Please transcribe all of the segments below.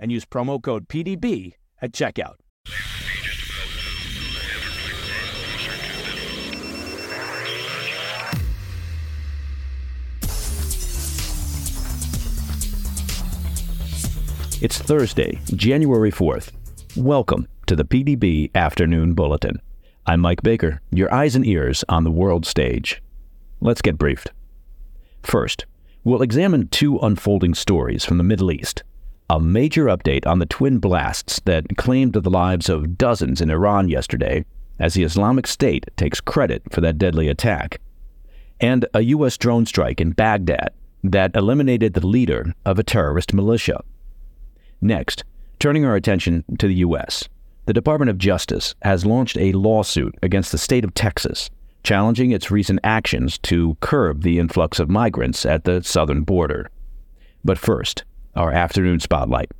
and use promo code PDB at checkout. It's Thursday, January 4th. Welcome to the PDB Afternoon Bulletin. I'm Mike Baker, your eyes and ears on the world stage. Let's get briefed. First, we'll examine two unfolding stories from the Middle East. A major update on the twin blasts that claimed the lives of dozens in Iran yesterday, as the Islamic State takes credit for that deadly attack. And a U.S. drone strike in Baghdad that eliminated the leader of a terrorist militia. Next, turning our attention to the U.S., the Department of Justice has launched a lawsuit against the state of Texas, challenging its recent actions to curb the influx of migrants at the southern border. But first, our afternoon spotlight.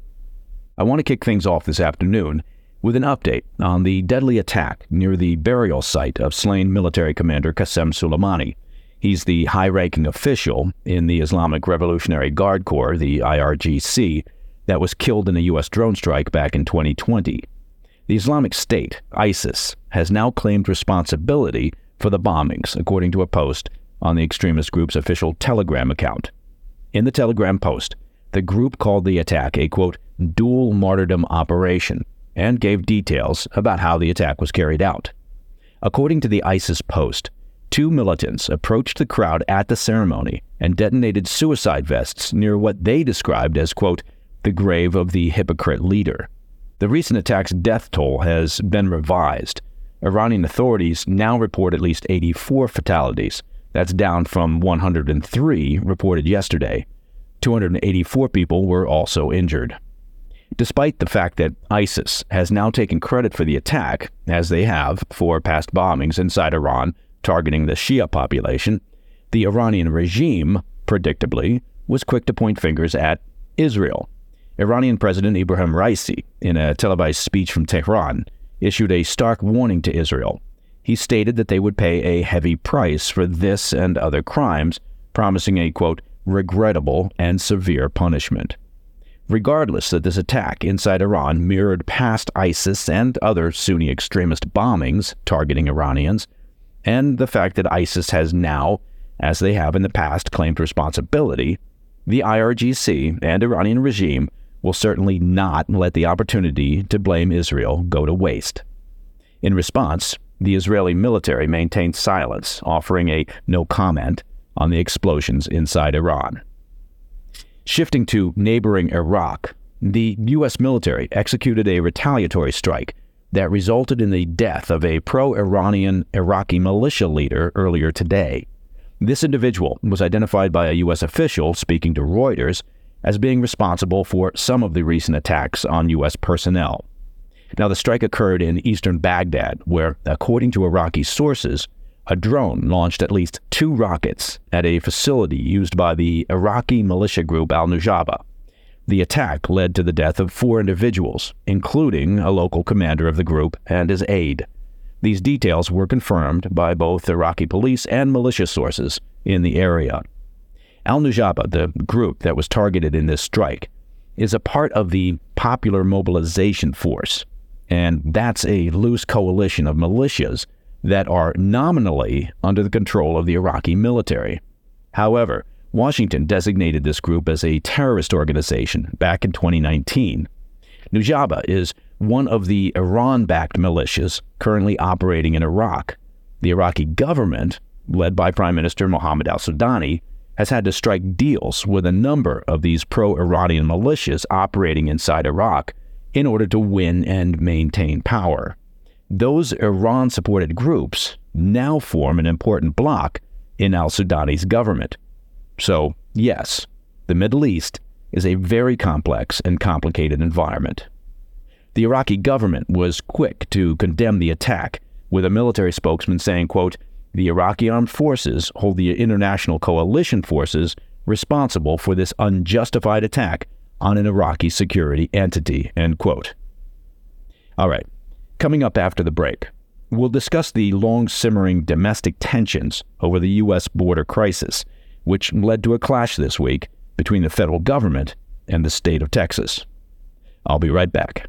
I want to kick things off this afternoon with an update on the deadly attack near the burial site of slain military commander Qasem Soleimani. He's the high ranking official in the Islamic Revolutionary Guard Corps, the IRGC, that was killed in a U.S. drone strike back in 2020. The Islamic State, ISIS, has now claimed responsibility for the bombings, according to a post on the extremist group's official Telegram account. In the Telegram post, the group called the attack a quote, dual martyrdom operation and gave details about how the attack was carried out. According to the ISIS post, two militants approached the crowd at the ceremony and detonated suicide vests near what they described as, quote, the grave of the hypocrite leader. The recent attack's death toll has been revised. Iranian authorities now report at least 84 fatalities. That's down from 103 reported yesterday. 284 people were also injured. Despite the fact that ISIS has now taken credit for the attack, as they have for past bombings inside Iran targeting the Shia population, the Iranian regime, predictably, was quick to point fingers at Israel. Iranian President Ibrahim Raisi, in a televised speech from Tehran, issued a stark warning to Israel. He stated that they would pay a heavy price for this and other crimes, promising a, quote, regrettable and severe punishment. Regardless that this attack inside Iran mirrored past ISIS and other Sunni extremist bombings targeting Iranians, and the fact that ISIS has now, as they have in the past, claimed responsibility, the IRGC and Iranian regime will certainly not let the opportunity to blame Israel go to waste. In response, the Israeli military maintained silence, offering a no comment on the explosions inside Iran. Shifting to neighboring Iraq, the U.S. military executed a retaliatory strike that resulted in the death of a pro Iranian Iraqi militia leader earlier today. This individual was identified by a U.S. official speaking to Reuters as being responsible for some of the recent attacks on U.S. personnel. Now, the strike occurred in eastern Baghdad, where, according to Iraqi sources, a drone launched at least two rockets at a facility used by the Iraqi militia group al Nujaba. The attack led to the death of four individuals, including a local commander of the group and his aide. These details were confirmed by both Iraqi police and militia sources in the area. Al Nujaba, the group that was targeted in this strike, is a part of the Popular Mobilization Force, and that's a loose coalition of militias that are nominally under the control of the Iraqi military. However, Washington designated this group as a terrorist organization back in 2019. Nujaba is one of the Iran backed militias currently operating in Iraq. The Iraqi government, led by Prime Minister Mohammed al Sudani, has had to strike deals with a number of these pro Iranian militias operating inside Iraq in order to win and maintain power. Those Iran supported groups now form an important bloc in al Sudani's government. So, yes, the Middle East is a very complex and complicated environment. The Iraqi government was quick to condemn the attack, with a military spokesman saying, quote, the Iraqi armed forces hold the international coalition forces responsible for this unjustified attack on an Iraqi security entity, end quote. All right, coming up after the break, we'll discuss the long simmering domestic tensions over the U.S. border crisis, which led to a clash this week between the federal government and the state of Texas. I'll be right back.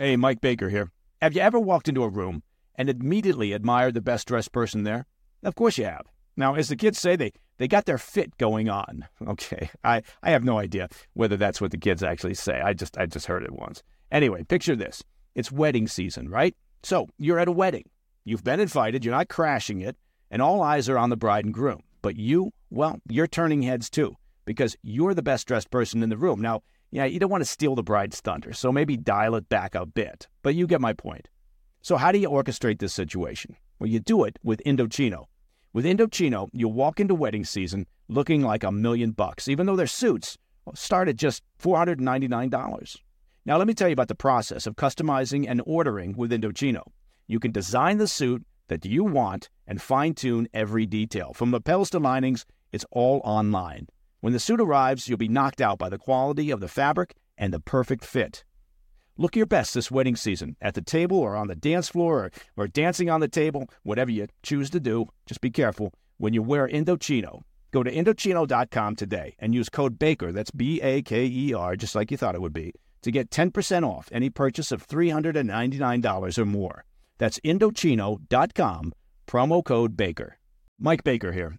Hey, Mike Baker here. Have you ever walked into a room and immediately admired the best dressed person there? Of course you have. Now, as the kids say, they, they got their fit going on. Okay, I, I have no idea whether that's what the kids actually say. I just I just heard it once. Anyway, picture this. It's wedding season, right? So you're at a wedding. You've been invited, you're not crashing it, and all eyes are on the bride and groom. But you, well, you're turning heads too, because you're the best dressed person in the room. Now, yeah, you don't want to steal the bride's thunder, so maybe dial it back a bit. But you get my point. So, how do you orchestrate this situation? Well, you do it with Indochino. With Indochino, you walk into wedding season looking like a million bucks, even though their suits start at just $499. Now, let me tell you about the process of customizing and ordering with Indochino. You can design the suit that you want and fine tune every detail. From lapels to linings, it's all online. When the suit arrives, you'll be knocked out by the quality of the fabric and the perfect fit. Look your best this wedding season at the table or on the dance floor or, or dancing on the table, whatever you choose to do. Just be careful when you wear Indochino. Go to Indochino.com today and use code BAKER, that's B A K E R, just like you thought it would be, to get 10% off any purchase of $399 or more. That's Indochino.com, promo code BAKER. Mike Baker here.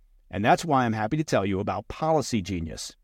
And that's why I'm happy to tell you about Policy Genius.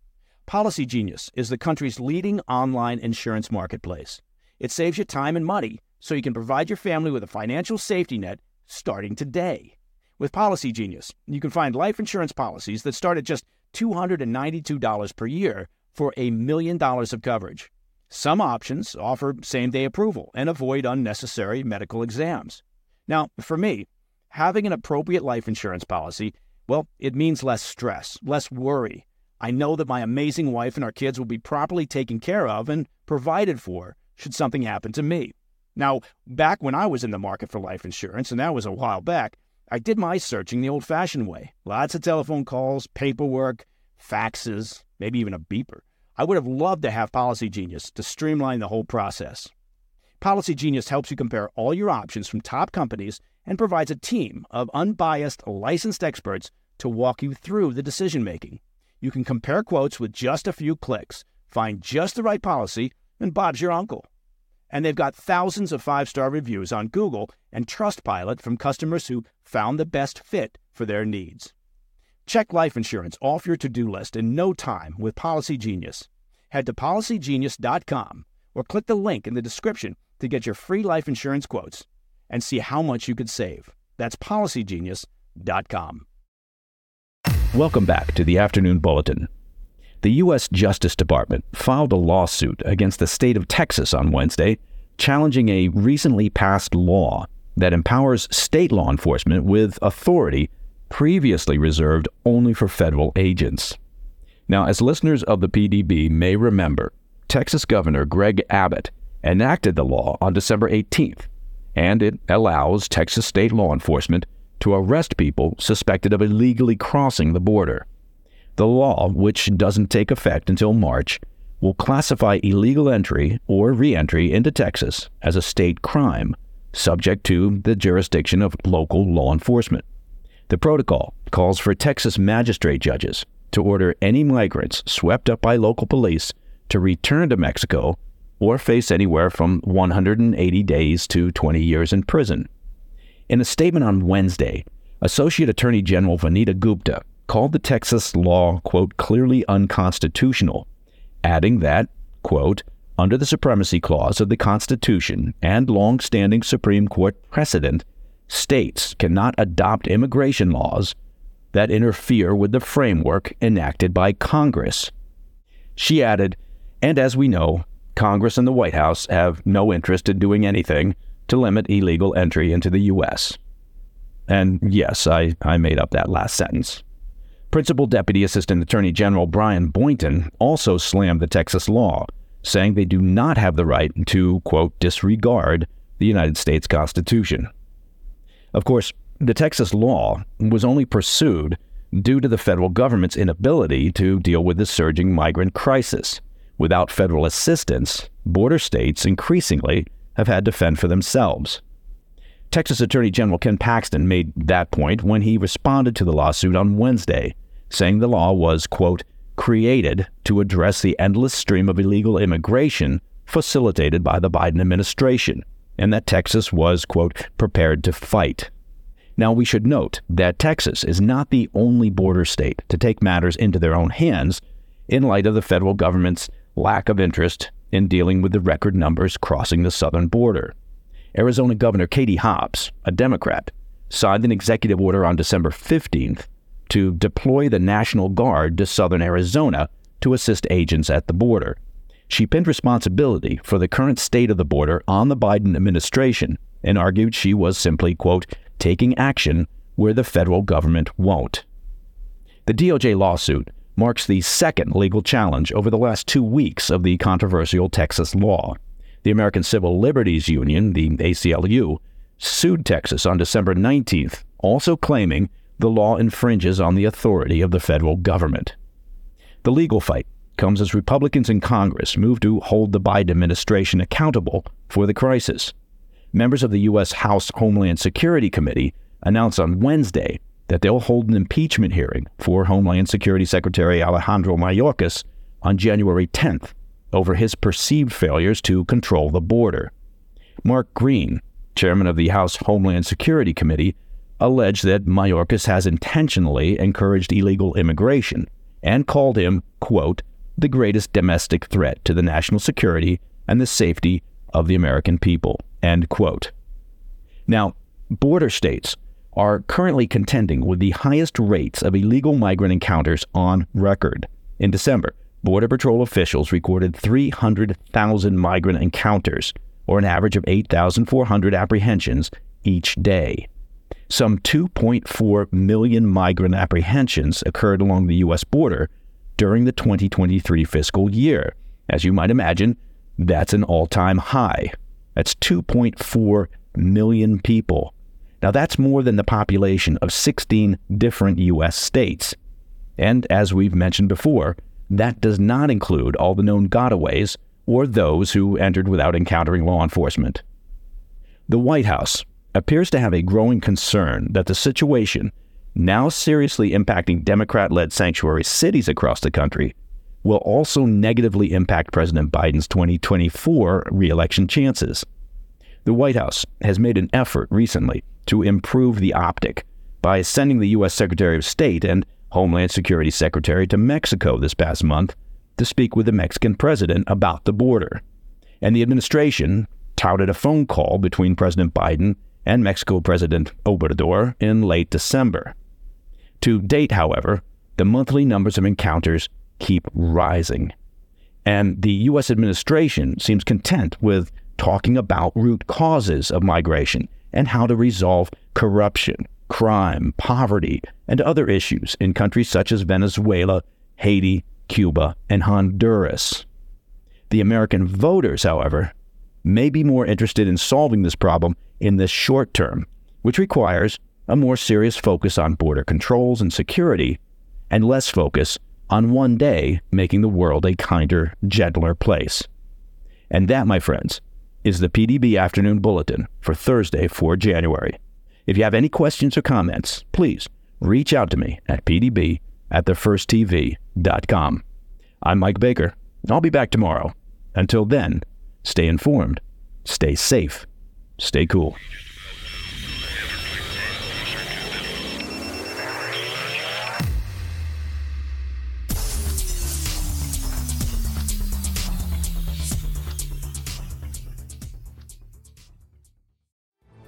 Policy Genius is the country's leading online insurance marketplace. It saves you time and money so you can provide your family with a financial safety net starting today. With Policy Genius, you can find life insurance policies that start at just $292 per year for a million dollars of coverage. Some options offer same day approval and avoid unnecessary medical exams. Now, for me, having an appropriate life insurance policy well, it means less stress, less worry. I know that my amazing wife and our kids will be properly taken care of and provided for should something happen to me. Now, back when I was in the market for life insurance, and that was a while back, I did my searching the old fashioned way. Lots of telephone calls, paperwork, faxes, maybe even a beeper. I would have loved to have Policy Genius to streamline the whole process. Policy Genius helps you compare all your options from top companies and provides a team of unbiased, licensed experts to walk you through the decision making. You can compare quotes with just a few clicks, find just the right policy, and Bob's your uncle. And they've got thousands of five star reviews on Google and Trustpilot from customers who found the best fit for their needs. Check life insurance off your to do list in no time with Policy Genius. Head to policygenius.com or click the link in the description to get your free life insurance quotes and see how much you could save. That's policygenius.com. Welcome back to the Afternoon Bulletin. The U.S. Justice Department filed a lawsuit against the state of Texas on Wednesday, challenging a recently passed law that empowers state law enforcement with authority previously reserved only for federal agents. Now, as listeners of the PDB may remember, Texas Governor Greg Abbott enacted the law on December 18th, and it allows Texas state law enforcement to arrest people suspected of illegally crossing the border. The law, which doesn't take effect until March, will classify illegal entry or reentry into Texas as a state crime, subject to the jurisdiction of local law enforcement. The protocol calls for Texas magistrate judges to order any migrants swept up by local police to return to Mexico or face anywhere from 180 days to 20 years in prison. In a statement on Wednesday, Associate Attorney General Vanita Gupta called the Texas law, quote, clearly unconstitutional, adding that, quote, under the supremacy clause of the Constitution and long-standing Supreme Court precedent, states cannot adopt immigration laws that interfere with the framework enacted by Congress. She added, and as we know, Congress and the White House have no interest in doing anything to limit illegal entry into the U.S. And yes, I, I made up that last sentence. Principal Deputy Assistant Attorney General Brian Boynton also slammed the Texas law, saying they do not have the right to, quote, disregard the United States Constitution. Of course, the Texas law was only pursued due to the federal government's inability to deal with the surging migrant crisis. Without federal assistance, border states increasingly have had to fend for themselves. Texas Attorney General Ken Paxton made that point when he responded to the lawsuit on Wednesday, saying the law was, quote, created to address the endless stream of illegal immigration facilitated by the Biden administration, and that Texas was, quote, prepared to fight. Now, we should note that Texas is not the only border state to take matters into their own hands in light of the federal government's lack of interest in dealing with the record numbers crossing the southern border. Arizona Governor Katie Hobbs, a Democrat, signed an executive order on December 15th to deploy the National Guard to southern Arizona to assist agents at the border. She pinned responsibility for the current state of the border on the Biden administration and argued she was simply, quote, taking action where the federal government won't. The DOJ lawsuit marks the second legal challenge over the last two weeks of the controversial Texas law. The American Civil Liberties Union, the ACLU, sued Texas on December 19th, also claiming the law infringes on the authority of the federal government. The legal fight comes as Republicans in Congress move to hold the Biden administration accountable for the crisis. Members of the U.S. House Homeland Security Committee announced on Wednesday that they'll hold an impeachment hearing for Homeland Security Secretary Alejandro Mayorkas on January 10th over his perceived failures to control the border. Mark Green, chairman of the House Homeland Security Committee, alleged that Mayorkas has intentionally encouraged illegal immigration and called him, quote, the greatest domestic threat to the national security and the safety of the American people, end quote. Now, border states are currently contending with the highest rates of illegal migrant encounters on record. In December, Border Patrol officials recorded 300,000 migrant encounters, or an average of 8,400 apprehensions each day. Some 2.4 million migrant apprehensions occurred along the U.S. border during the 2023 fiscal year. As you might imagine, that's an all time high. That's 2.4 million people now, that's more than the population of 16 different U.S. states. And as we've mentioned before, that does not include all the known gotaways or those who entered without encountering law enforcement. The White House appears to have a growing concern that the situation, now seriously impacting Democrat led sanctuary cities across the country, will also negatively impact President Biden's 2024 reelection chances. The White House has made an effort recently to improve the optic by sending the U.S. Secretary of State and Homeland Security Secretary to Mexico this past month to speak with the Mexican president about the border. And the administration touted a phone call between President Biden and Mexico President Obrador in late December. To date, however, the monthly numbers of encounters keep rising. And the U.S. administration seems content with talking about root causes of migration and how to resolve corruption, crime, poverty, and other issues in countries such as Venezuela, Haiti, Cuba, and Honduras. The American voters, however, may be more interested in solving this problem in the short term, which requires a more serious focus on border controls and security, and less focus on one day making the world a kinder, gentler place. And that, my friends, is the PDB Afternoon Bulletin for Thursday, 4 January. If you have any questions or comments, please reach out to me at pdb at thefirsttv.com. I'm Mike Baker, I'll be back tomorrow. Until then, stay informed, stay safe, stay cool.